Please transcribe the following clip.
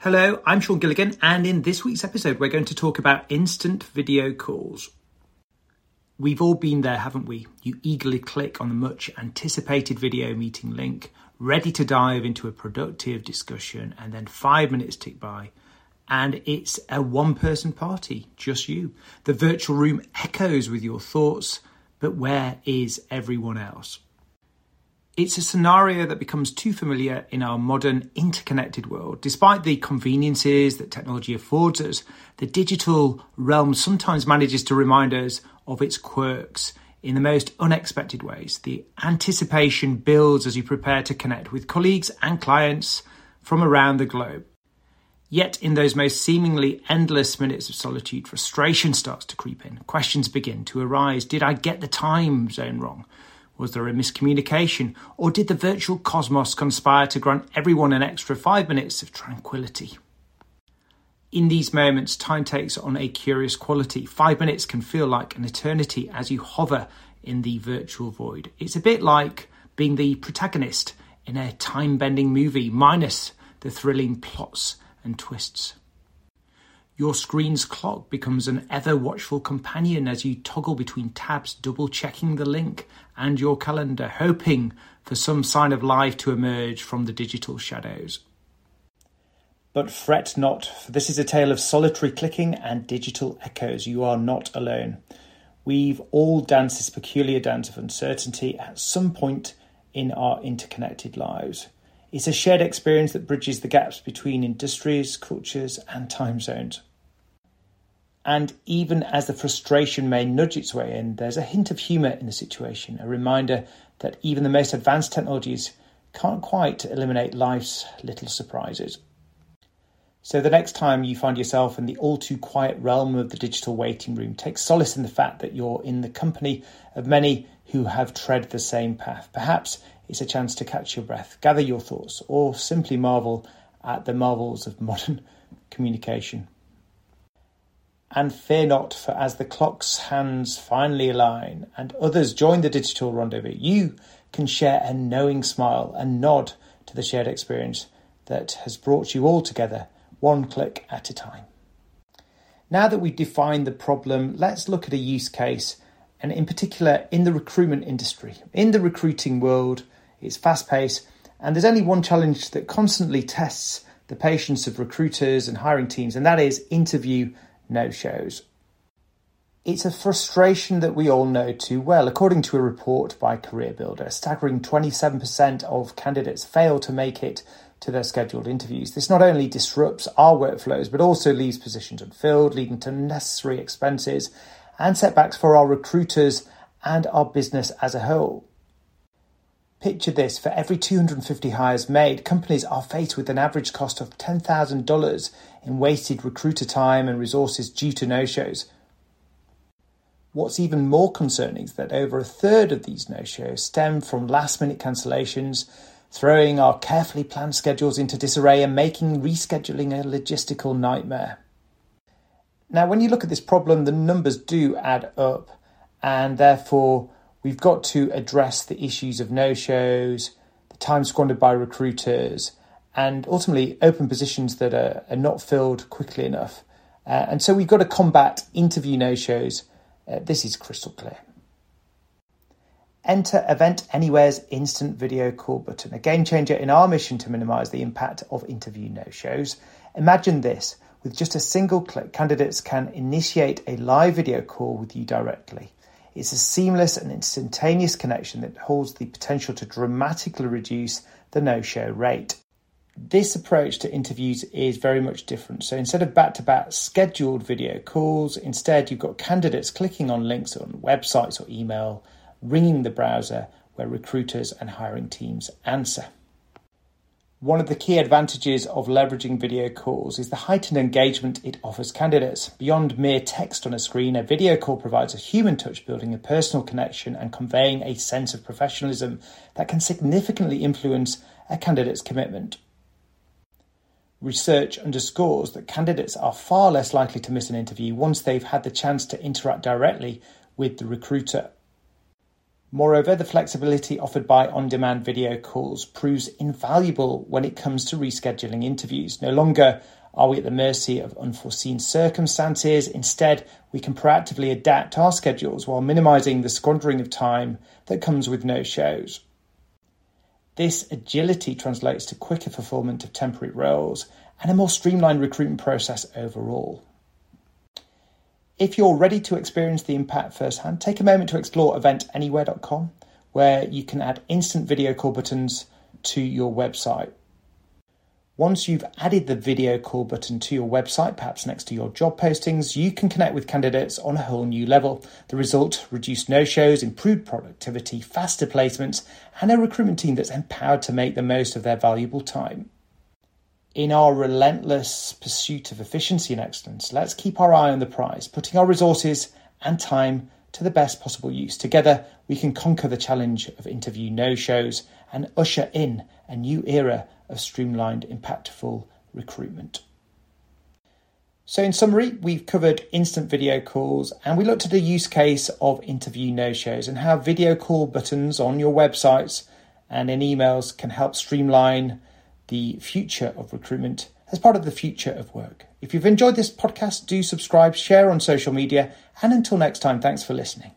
Hello, I'm Sean Gilligan, and in this week's episode, we're going to talk about instant video calls. We've all been there, haven't we? You eagerly click on the much anticipated video meeting link, ready to dive into a productive discussion, and then five minutes tick by, and it's a one person party, just you. The virtual room echoes with your thoughts, but where is everyone else? It's a scenario that becomes too familiar in our modern interconnected world. Despite the conveniences that technology affords us, the digital realm sometimes manages to remind us of its quirks in the most unexpected ways. The anticipation builds as you prepare to connect with colleagues and clients from around the globe. Yet, in those most seemingly endless minutes of solitude, frustration starts to creep in. Questions begin to arise. Did I get the time zone wrong? Was there a miscommunication? Or did the virtual cosmos conspire to grant everyone an extra five minutes of tranquility? In these moments, time takes on a curious quality. Five minutes can feel like an eternity as you hover in the virtual void. It's a bit like being the protagonist in a time bending movie, minus the thrilling plots and twists. Your screen's clock becomes an ever watchful companion as you toggle between tabs, double checking the link and your calendar, hoping for some sign of life to emerge from the digital shadows. But fret not, for this is a tale of solitary clicking and digital echoes. You are not alone. We've all danced this peculiar dance of uncertainty at some point in our interconnected lives. It's a shared experience that bridges the gaps between industries, cultures, and time zones. And even as the frustration may nudge its way in, there's a hint of humour in the situation, a reminder that even the most advanced technologies can't quite eliminate life's little surprises. So the next time you find yourself in the all too quiet realm of the digital waiting room, take solace in the fact that you're in the company of many who have tread the same path. Perhaps it's a chance to catch your breath, gather your thoughts, or simply marvel at the marvels of modern communication. And fear not, for as the clock's hands finally align and others join the digital rendezvous, you can share a knowing smile and nod to the shared experience that has brought you all together, one click at a time. Now that we've defined the problem, let's look at a use case, and in particular in the recruitment industry. In the recruiting world, it's fast paced, and there's only one challenge that constantly tests the patience of recruiters and hiring teams, and that is interview no shows. It's a frustration that we all know too well. According to a report by CareerBuilder, a staggering 27% of candidates fail to make it to their scheduled interviews. This not only disrupts our workflows, but also leaves positions unfilled, leading to unnecessary expenses and setbacks for our recruiters and our business as a whole. Picture this for every 250 hires made, companies are faced with an average cost of $10,000 in wasted recruiter time and resources due to no shows. What's even more concerning is that over a third of these no shows stem from last minute cancellations, throwing our carefully planned schedules into disarray and making rescheduling a logistical nightmare. Now, when you look at this problem, the numbers do add up, and therefore we've got to address the issues of no shows, the time squandered by recruiters, and ultimately open positions that are, are not filled quickly enough. Uh, and so we've got to combat interview no shows. Uh, this is crystal clear. Enter Event Anywhere's instant video call button, a game changer in our mission to minimize the impact of interview no shows. Imagine this with just a single click, candidates can initiate a live video call with you directly. It's a seamless and instantaneous connection that holds the potential to dramatically reduce the no show rate. This approach to interviews is very much different. So instead of back to back scheduled video calls, instead you've got candidates clicking on links on websites or email, ringing the browser where recruiters and hiring teams answer. One of the key advantages of leveraging video calls is the heightened engagement it offers candidates. Beyond mere text on a screen, a video call provides a human touch, building a personal connection and conveying a sense of professionalism that can significantly influence a candidate's commitment. Research underscores that candidates are far less likely to miss an interview once they've had the chance to interact directly with the recruiter Moreover, the flexibility offered by on demand video calls proves invaluable when it comes to rescheduling interviews. No longer are we at the mercy of unforeseen circumstances? Instead, we can proactively adapt our schedules while minimizing the squandering of time that comes with no shows. This agility translates to quicker fulfillment of temporary roles and a more streamlined recruitment process overall. If you're ready to experience the impact firsthand, take a moment to explore eventanywhere.com, where you can add instant video call buttons to your website. Once you've added the video call button to your website, perhaps next to your job postings, you can connect with candidates on a whole new level. The result reduced no shows, improved productivity, faster placements, and a recruitment team that's empowered to make the most of their valuable time. In our relentless pursuit of efficiency and excellence, let's keep our eye on the prize, putting our resources and time to the best possible use. Together, we can conquer the challenge of interview no shows and usher in a new era of streamlined, impactful recruitment. So, in summary, we've covered instant video calls and we looked at the use case of interview no shows and how video call buttons on your websites and in emails can help streamline the future of recruitment as part of the future of work. If you've enjoyed this podcast, do subscribe, share on social media, and until next time, thanks for listening.